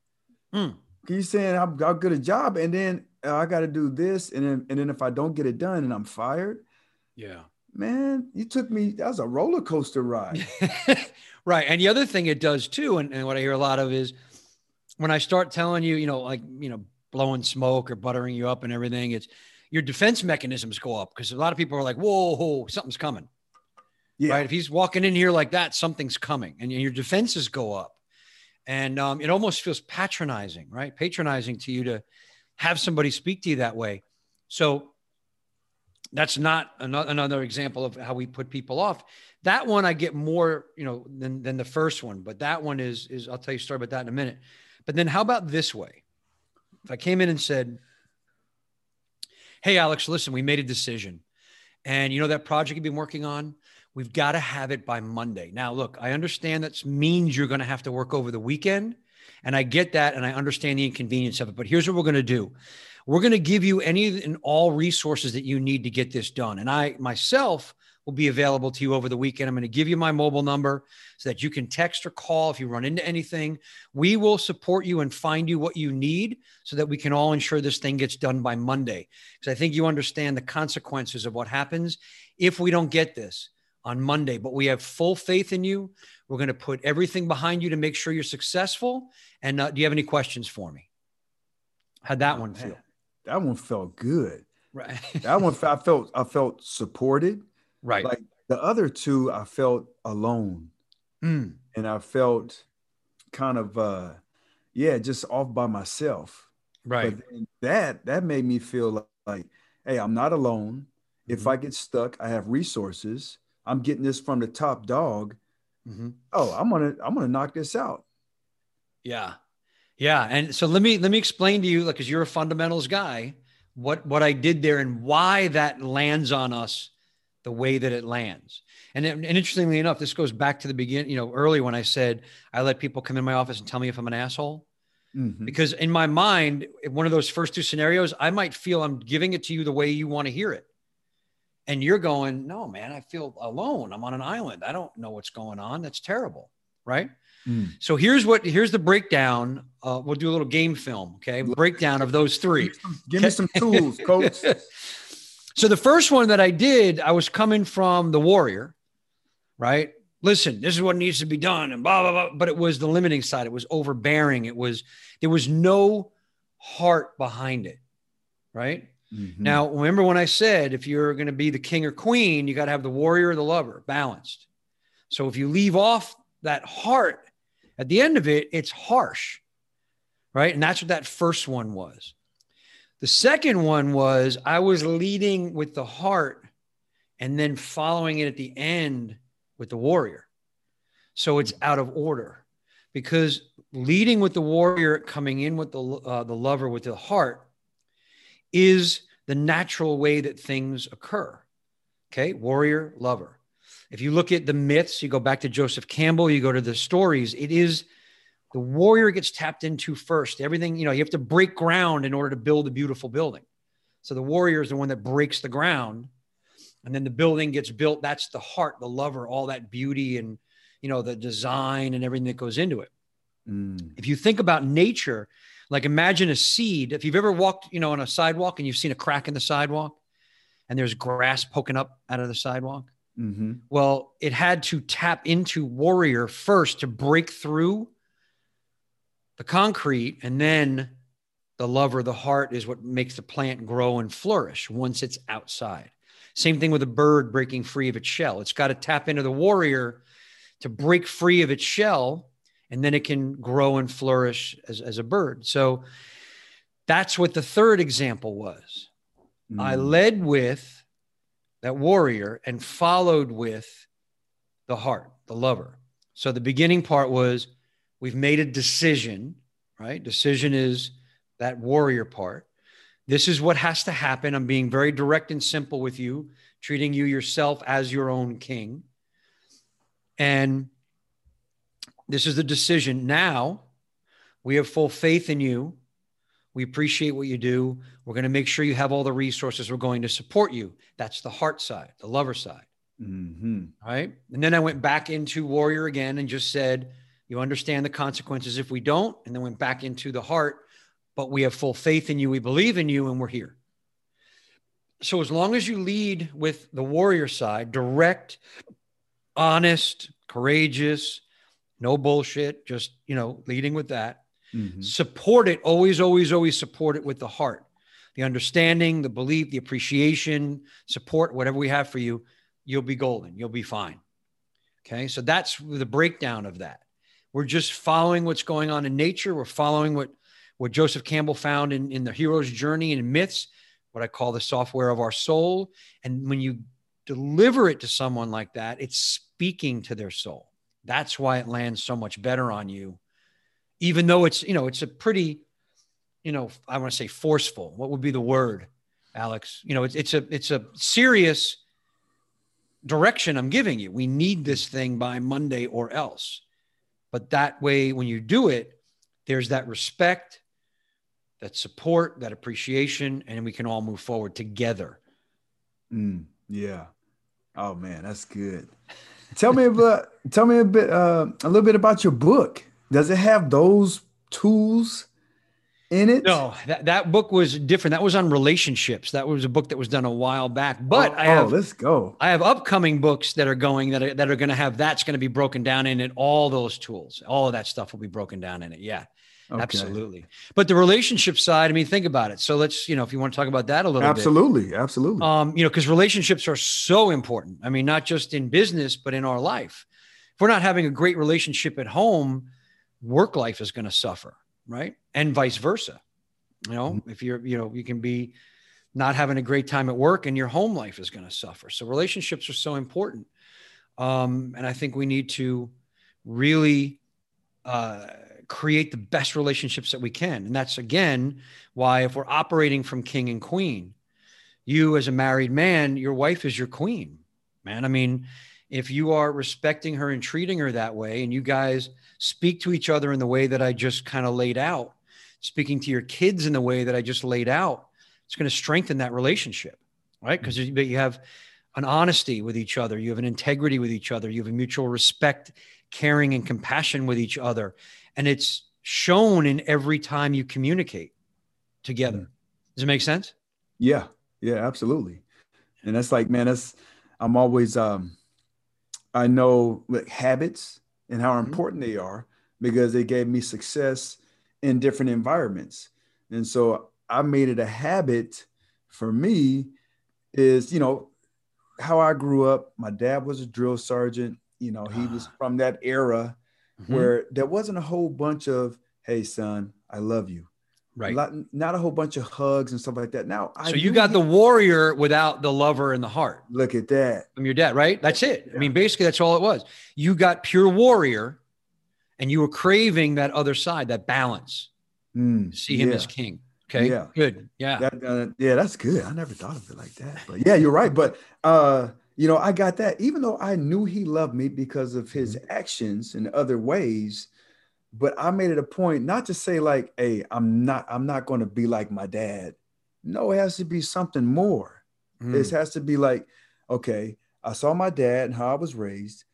Mm. You saying I'm got good a job, and then uh, I got to do this, and then and then if I don't get it done and I'm fired, Yeah. man, you took me. That was a roller coaster ride. right. And the other thing it does too, and, and what I hear a lot of is when I start telling you, you know, like, you know, blowing smoke or buttering you up and everything, it's your defense mechanisms go up because a lot of people are like, whoa, whoa something's coming. Yeah, Right. If he's walking in here like that, something's coming and your defenses go up. And um, it almost feels patronizing, right? Patronizing to you to have somebody speak to you that way. So that's not another, another example of how we put people off. That one I get more, you know, than, than the first one, but that one is, is I'll tell you a story about that in a minute. But then how about this way? If I came in and said, Hey, Alex, listen, we made a decision. And you know that project you've been working on? We've got to have it by Monday. Now, look, I understand that means you're going to have to work over the weekend. And I get that. And I understand the inconvenience of it. But here's what we're going to do we're going to give you any and all resources that you need to get this done. And I myself will be available to you over the weekend. I'm going to give you my mobile number so that you can text or call if you run into anything. We will support you and find you what you need so that we can all ensure this thing gets done by Monday. Because I think you understand the consequences of what happens if we don't get this on Monday. But we have full faith in you. We're going to put everything behind you to make sure you're successful. And uh, do you have any questions for me? How'd that Oh, one man. feel? that one felt good. Right. That one, I felt I felt supported. Right. Like the other two, I felt alone, Mm. and I felt kind of uh, yeah, just off by myself. Right. But then that that made me feel like, like, hey, I'm not alone. If Mhm. I get stuck, I have resources. I'm getting this from the top dog. Mhm. Oh, I'm gonna I'm gonna knock this out. Yeah. Yeah. And so let me let me explain to you, like, because you're a fundamentals guy, what what I did there and why that lands on us the way that it lands. And, and interestingly enough, this goes back to the beginning, you know, early when I said I let people come in my office and tell me if I'm an asshole. Mhm. Because in my mind, in one of those first two scenarios, I might feel I'm giving it to you the way you want to hear it. And you're going, no, man, I feel alone. I'm on an island. I don't know what's going on. That's terrible. right? Mm. So here's what here's the breakdown. Uh, we'll do a little game film, okay? Breakdown of those three. Give me some, give me some tools, coach. so the first one that I did, I was coming from the warrior, right? Listen, this is what needs to be done, and blah blah blah. But it was the limiting side. It was overbearing. It was there was no heart behind it, right? Mm-hmm. Now, remember when I said if you're going to be the king or queen, you got to have the warrior or the lover balanced. So if you leave off that heart at the end of it, it's harsh, right? And that's what that first one was. The second one was I was leading with the heart and then following it at the end with the warrior. So it's out of order because leading with the warrior, coming in with the, uh, the lover with the heart is the natural way that things occur. Okay, warrior, lover. If you look at the myths, you go back to Joseph Campbell, you go to the stories, it is the warrior gets tapped into first. Everything, you know, you have to break ground in order to build a beautiful building. So the warrior is the one that breaks the ground and then the building gets built. That's the heart, the lover, all that beauty and, you know, the design and everything that goes into it. Mm. If you think about nature, like imagine a seed. If you've ever walked, you know, on a sidewalk and you've seen a crack in the sidewalk and there's grass poking up out of the sidewalk. Mm-hmm. Well, it had to tap into warrior first to break through the concrete. And then the love or the heart is what makes the plant grow and flourish once it's outside. Same thing with a bird breaking free of its shell. It's got to tap into the warrior to break free of its shell and then it can grow and flourish as, as a bird. So that's what the third example was. Mm. I led with that warrior and followed with the heart, the lover. So the beginning part was we've made a decision, right? Decision is that warrior part. This is what has to happen. I'm being very direct and simple with you, treating you yourself as your own king. And this is the decision. Now we have full faith in you. We appreciate what you do. We're going to make sure you have all the resources. We're going to support you. That's the heart side, the lover side. Mm-hmm. Right. And then I went back into warrior again and just said, you understand the consequences if we don't. And then went back into the heart, but we have full faith in you. We believe in you and we're here. So as long as you lead with the warrior side, direct, honest, courageous, no bullshit, just, you know, leading with that. Mm-hmm. Support it, always, always, always support it with the heart, the understanding, the belief, the appreciation, support, whatever we have for you, you'll be golden. You'll be fine. Okay. So that's the breakdown of that. We're just following what's going on in nature. We're following what, what Joseph Campbell found in, in the hero's journey and myths, what I call the software of our soul. And when you deliver it to someone like that, it's speaking to their soul. That's why it lands so much better on you, even though it's, you know, it's a pretty, you know, I want to say forceful. What would be the word, Alex? You know, it's, it's a, it's a serious direction I'm giving you. We need this thing by Monday or else. But that way, when you do it, there's that respect, that support, that appreciation, and we can all move forward together. Mm, yeah. Oh man, that's good tell me about tell me a bit uh, a little bit about your book. Does it have those tools in it? No, that, that book was different. That was on relationships. That was a book that was done a while back. But oh, I have oh, let's go. I have upcoming books that are going that are, that are going to have that's going to be broken down in it. All those tools, all of that stuff will be broken down in it. Yeah. Okay. Absolutely. But the relationship side, I mean, think about it. So let's, you know, if you want to talk about that a little absolutely, bit. Absolutely. Absolutely. Um, you know, because relationships are so important. I mean, not just in business, but in our life. If we're not having a great relationship at home, work life is going to suffer, right? And vice versa. You know, mm-hmm. if you're, you know, you can be not having a great time at work and your home life is going to suffer. So relationships are so important. Um, and I think we need to really uh, create the best relationships that we can. And that's again why, if we're operating from king and queen, you as a married man, your wife is your queen, man. I mean, if you are respecting her and treating her that way, and you guys speak to each other in the way that I just kind of laid out, speaking to your kids in the way that I just laid out, it's going to strengthen that relationship, right? Because you have an honesty with each other, you have an integrity with each other, you have a mutual respect caring and compassion with each other. And it's shown in every time you communicate together. Mm. Does it make sense? Yeah. Yeah, absolutely. And that's like, man, that's, I'm always, um, I know like habits and how mm-hmm. important they are because they gave me success in different environments. And so I made it a habit for me is, you know, how I grew up. My dad was a drill sergeant. You know, he was ah. from that era mm-hmm. where there wasn't a whole bunch of, hey, son, I love you. Right. Not, not a whole bunch of hugs and stuff like that. Now, so you got the warrior without the lover and the heart. Look at that. From your dad, right? That's it. Yeah. I mean, basically, that's all it was. You got pure warrior and you were craving that other side, that balance. Mm, See him yeah. as king. Okay. Yeah. Good. Yeah. That, uh, yeah, that's good. I never thought of it like that. But yeah, you're right. But uh, you know, I got that. Even though I knew he loved me because of his mm-hmm. actions in other ways, but I made it a point not to say like, "Hey, I'm not. I'm not going to be like my dad." No, it has to be something more. Mm. It has to be like, okay, I saw my dad and how I was raised.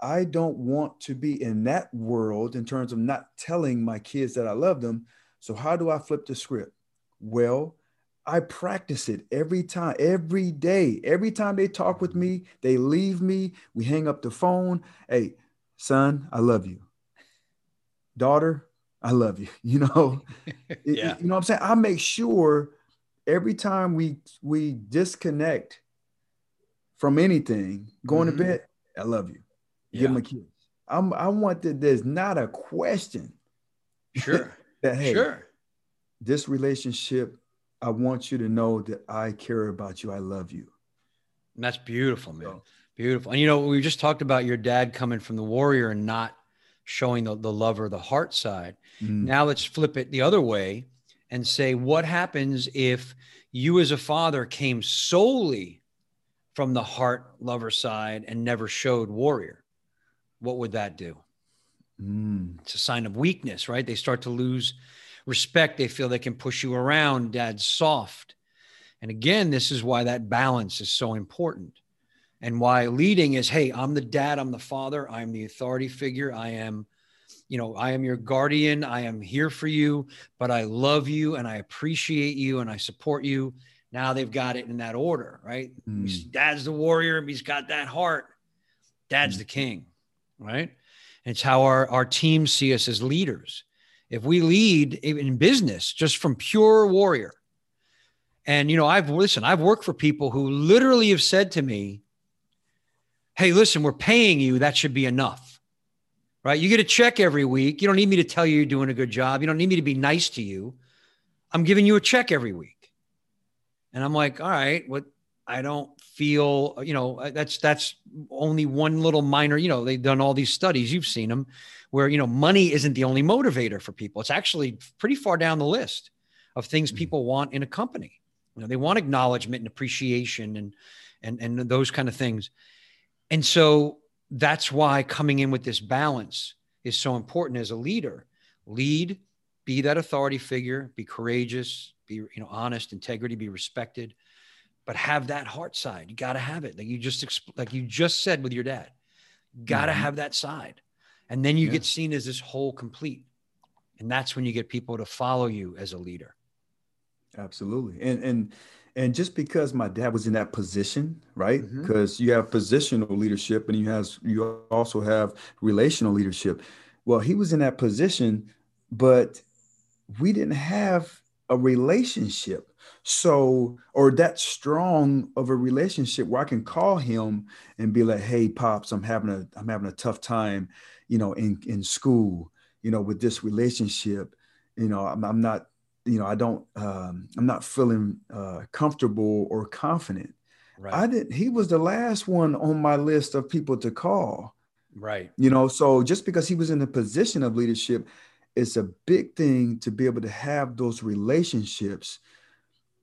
I don't want to be in that world in terms of not telling my kids that I love them. So, how do I flip the script? Well, I practice it every time, every day. Every time they talk with me, they leave me, we hang up the phone. Hey, son, I love you. Daughter, I love you. You know, yeah. you know what I'm saying? I make sure every time we we disconnect from anything, going mm-hmm. to bed, I love you yeah. give them a kiss. I'm, I want that there's not a question. Sure. that, hey, sure. this relationship, I want you to know that I care about you. I love you. And that's beautiful, man. So, beautiful. And you know, we just talked about your dad coming from the warrior and not showing the, the love or the heart side. Mm. Now let's flip it the other way and say, what happens if you as a father came solely from the heart lover side and never showed warrior? what would that do? Mm. It's a sign of weakness, right? They start to lose respect. They feel they can push you around. Dad's soft. And again, this is why that balance is so important. And why leading is hey, I'm the dad, I'm the father, I'm the authority figure, I am, you know, I am your guardian, I am here for you, but I love you and I appreciate you and I support you. Now they've got it in that order, right? Mm. Dad's the warrior, he's got that heart. Dad's mm. the king right? It's how our, our teams see us as leaders. If we lead in business just from pure warrior, and you know, I've listen, I've worked for people who literally have said to me, Hey, listen, we're paying you, that should be enough. Right? You get a check every week. You don't need me to tell you you're doing a good job. You don't need me to be nice to you. I'm giving you a check every week. And I'm like, all right, what I don't feel, you know, uh, that's that's only one little minor, you know, they've done all these studies, you've seen them, where you know, money isn't the only motivator for people. It's actually pretty far down the list of things mm-hmm. people want in a company. You know, they want acknowledgement and appreciation and and and those kind of things. And so that's why coming in with this balance is so important as a leader. Lead, be that authority figure, be courageous, be you know honest, integrity, be respected but have that heart side. You got to have it. Like you just like you just said with your dad. Got to mm-hmm. have that side. And then you yeah. get seen as this whole complete. And that's when you get people to follow you as a leader. Absolutely. And and and just because my dad was in that position, right? Because mm-hmm. you have positional leadership and you has you also have relational leadership. Well, he was in that position, but we didn't have a relationship so or that strong of a relationship where I can call him and be like, "Hey, pops, I'm having a I'm having a tough time, you know, in in school, you know, with this relationship. You know, I'm, I'm not, you know, I don't, um, I'm not feeling uh, comfortable or confident. Right. I didn't. He was the last one on my list of people to call. Right. You know, so just because he was in a position of leadership, it's a big thing to be able to have those relationships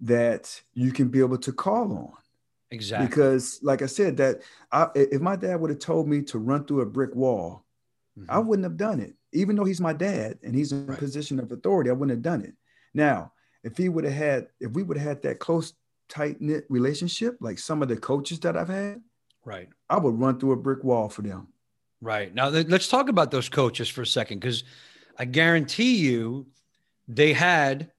that you can be able to call on. Exactly. Because, like I said, that I, if my dad would have told me to run through a brick wall, mm-hmm. I wouldn't have done it. Even though he's my dad and he's in right. a position of authority, I wouldn't have done it. Now, if he would have had, if we would have had that close, tight knit relationship, like some of the coaches that I've had, right, I would run through a brick wall for them. Right. Now, let's talk about those coaches for a second because I guarantee you they had,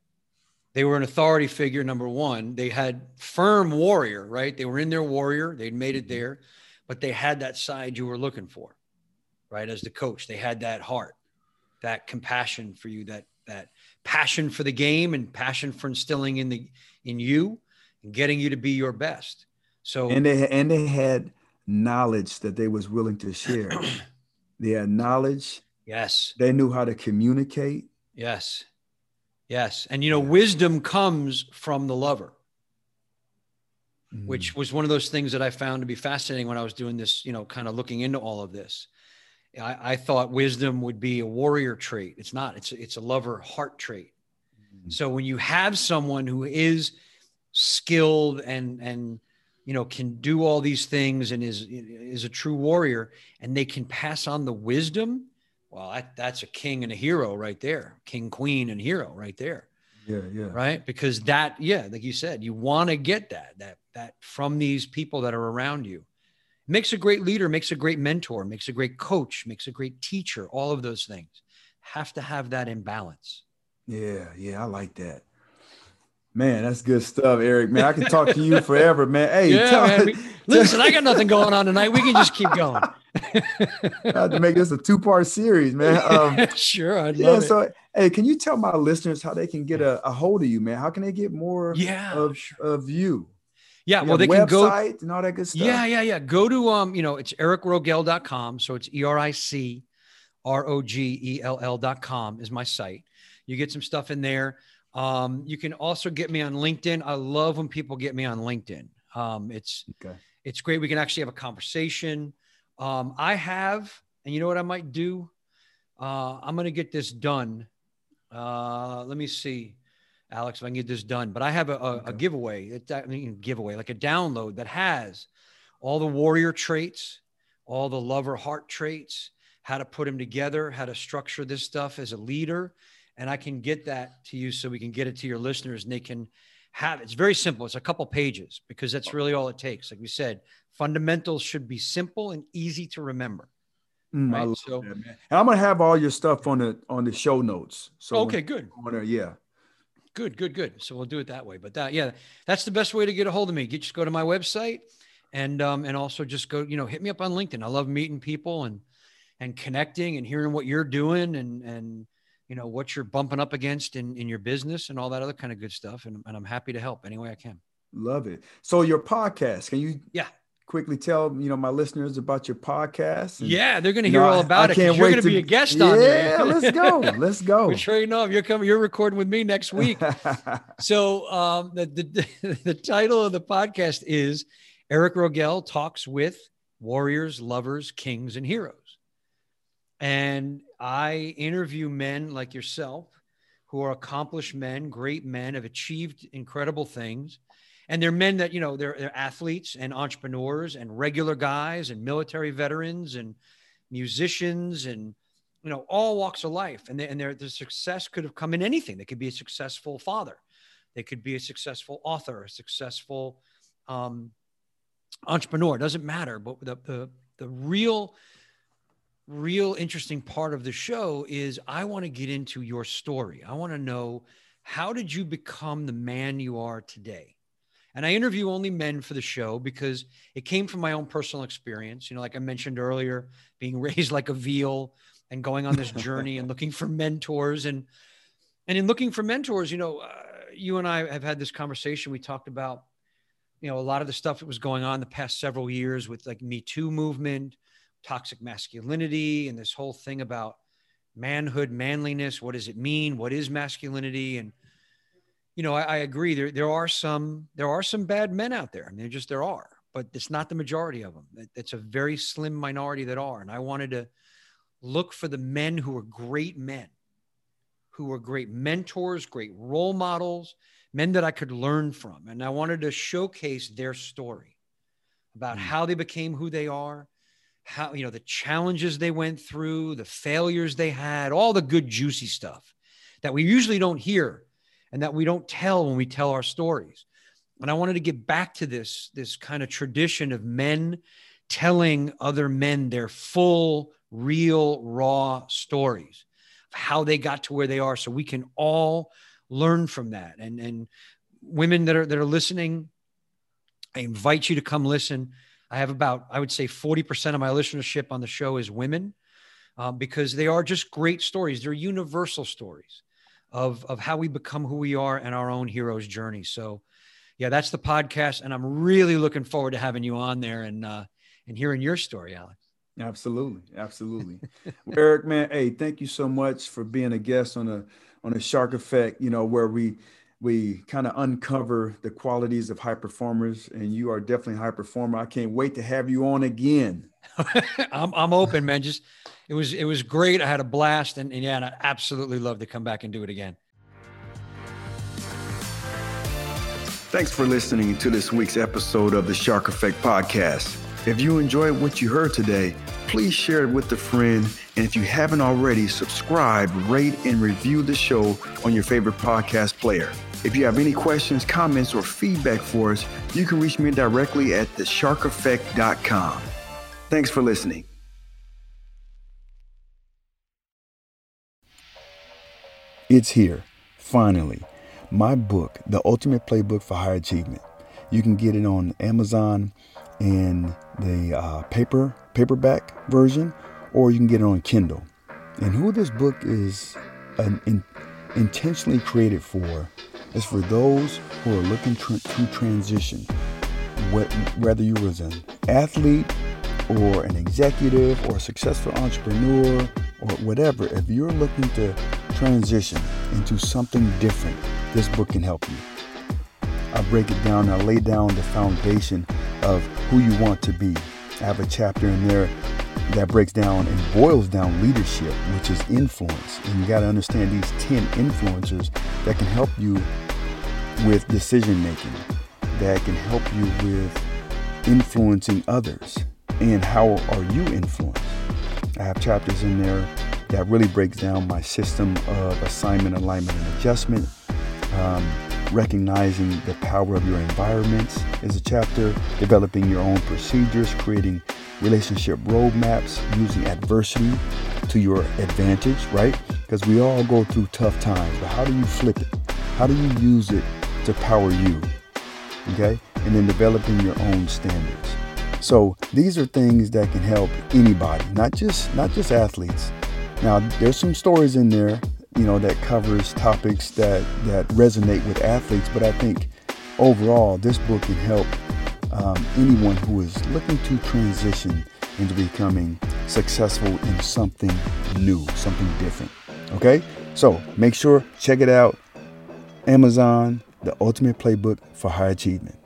they were an authority figure, number one. They had firm warrior, right? They were in their warrior, they'd made it mm-hmm. there, but they had that side you were looking for, right? As the coach, they had that heart, that compassion for you, that, that passion for the game and passion for instilling in the, in you and getting you to be your best. So, and they, and they had, knowledge that they was willing to share. they had knowledge. Yes. They knew how to communicate. Yes. Yes. And you know, wisdom comes from the lover. Mm. Which was one of those things that I found to be fascinating when I was doing this, you know, kind of looking into all of this. I, I thought wisdom would be a warrior trait. It's not. It's it's a lover heart trait. Mm. So when you have someone who is skilled and and you know can do all these things and is is a true warrior and they can pass on the wisdom well that, that's a king and a hero right there king queen and hero right there yeah yeah right because that yeah like you said you want to get that that that from these people that are around you makes a great leader makes a great mentor makes a great coach makes a great teacher all of those things have to have that in balance yeah yeah i like that Man, that's good stuff, Eric. Man, I can talk to you forever, man. Hey, yeah, tell, man. We, listen, I got nothing going on tonight. We can just keep going. I have to make this a two-part series, man. Um, sure, I'd yeah. So, it. hey, can you tell my listeners how they can get a, a, hold of you, man? How can they get more yeah, of, sure. of you? Yeah, well, they can go and all that good stuff. Yeah, yeah, yeah. Go to um, you know, it's ericrogell.com. So it's E-R-I-C R-O-G-E-L-L.com is my site. You get some stuff in there. Um, you can also get me on LinkedIn. I love when people get me on LinkedIn. Um, it's okay. it's great. We can actually have a conversation. Um, I have, and you know what I might do? Uh, I'm going to get this done. Uh, let me see, Alex, if I can get this done. But I have a, a, okay. a giveaway. It's I mean, giveaway, like a download that has all the warrior traits, all the lover heart traits, how to put them together, how to structure this stuff as a leader and I can get that to you so we can get it to your listeners and they can have it. It's very simple. It's a couple pages because that's really all it takes. Like we said, fundamentals should be simple and easy to remember. Mm, right? so, that, and I'm gonna have all your stuff on the on the show notes. So okay, good. There, yeah. Good, good, good. So we'll do it that way. But that, yeah, that's the best way to get a hold of me. You just go to my website and um and also just go, you know, hit me up on LinkedIn. I love meeting people and and connecting and hearing what you're doing and and you know what you're bumping up against in, in your business and all that other kind of good stuff and, and i'm happy to help any way i can love it so your podcast can you yeah quickly tell you know my listeners about your podcast and, yeah they're going to hear know, all about I, it I you're going to be a guest yeah, on there. yeah let's go let's go. Sure know you're coming you're recording with me next week. So um the, the the title of the podcast is eric Rogell talks with warriors lovers kings and heroes. And I interview men like yourself who are accomplished men, great men, have achieved incredible things. And they're men that, you know, they're, they're athletes and entrepreneurs and regular guys and military veterans and musicians and, you know, all walks of life. And, they, and their, their success could have come in anything. They could be a successful father. They could be a successful author, a successful um, entrepreneur. It doesn't matter. But the, the, the real real interesting part of the show is I want to get into your story. I want to know how did you become the man you are today? And I interview only men for the show because it came from my own personal experience. You know, like I mentioned earlier, being raised like a veal and going on this journey and looking for mentors and and in looking for mentors, you know, uh, you and I have had this conversation. We talked about, you know, a lot of the stuff that was going on the past several years with like Me Too movement, toxic masculinity and this whole thing about manhood, manliness. What does it mean? What is masculinity? And you know, I, I, agree. There there are some there are some bad men out there. I mean, just there are, but it's not the majority of them. It's a very slim minority that are. And I wanted to look for the men who are great men, who are great mentors, great role models, men that I could learn from. And I wanted to showcase their story about mm. how they became who they are, how you know the challenges they went through, the failures they had, all the good juicy stuff that we usually don't hear and that we don't tell when we tell our stories. And I wanted to get back to this this kind of tradition of men telling other men their full, real, raw stories of how they got to where they are so we can all learn from that. And, and women that are, that are listening, I invite you to come listen. I have about, I would say 40% of my listenership on the show is women um, because they are just great stories. They're universal stories of, of how we become who we are and our own hero's journey. So, yeah, that's the podcast. And I'm really looking forward to having you on there and, uh, and hearing your story, Alex. Absolutely. Absolutely. Eric, man, hey, thank you so much for being a guest on a, on a shark effect, you know, where we, we kind of uncover the qualities of high performers and you are definitely a high performer. I can't wait to have you on again. I'm, I'm open man. Just it was it was great. I had a blast and, and yeah and i absolutely love to come back and do it again. Thanks for listening to this week's episode of the shark effect podcast. If you enjoyed what you heard today please share it with a friend. And if you haven't already subscribe rate and review the show on your favorite podcast player if you have any questions, comments, or feedback for us, you can reach me directly at thesharkeffect.com. Thanks for listening. It's here, finally. My book, The Ultimate Playbook for High Achievement. You can get it on Amazon in the uh, paper paperback version, or you can get it on Kindle. And who this book is an, in, intentionally created for is for those who are looking to transition, whether you was an athlete or an executive or a successful entrepreneur or whatever, if you're looking to transition into something different, this book can help you. I break it down, I lay down the foundation of who you want to be. I have a chapter in there that breaks down and boils down leadership, which is influence. And you got to understand these 10 influencers that can help you with decision making, that can help you with influencing others. And how are you influenced? I have chapters in there that really breaks down my system of assignment, alignment, and adjustment. Um, recognizing the power of your environments is a chapter. Developing your own procedures, creating relationship roadmaps, using adversity to your advantage, right? Because we all go through tough times, but how do you flip it? How do you use it to power you? Okay? And then developing your own standards. So these are things that can help anybody, not just not just athletes. Now there's some stories in there, you know, that covers topics that that resonate with athletes, but I think overall this book can help um, anyone who is looking to transition into becoming successful in something new, something different. Okay? So make sure, check it out. Amazon, The Ultimate Playbook for High Achievement.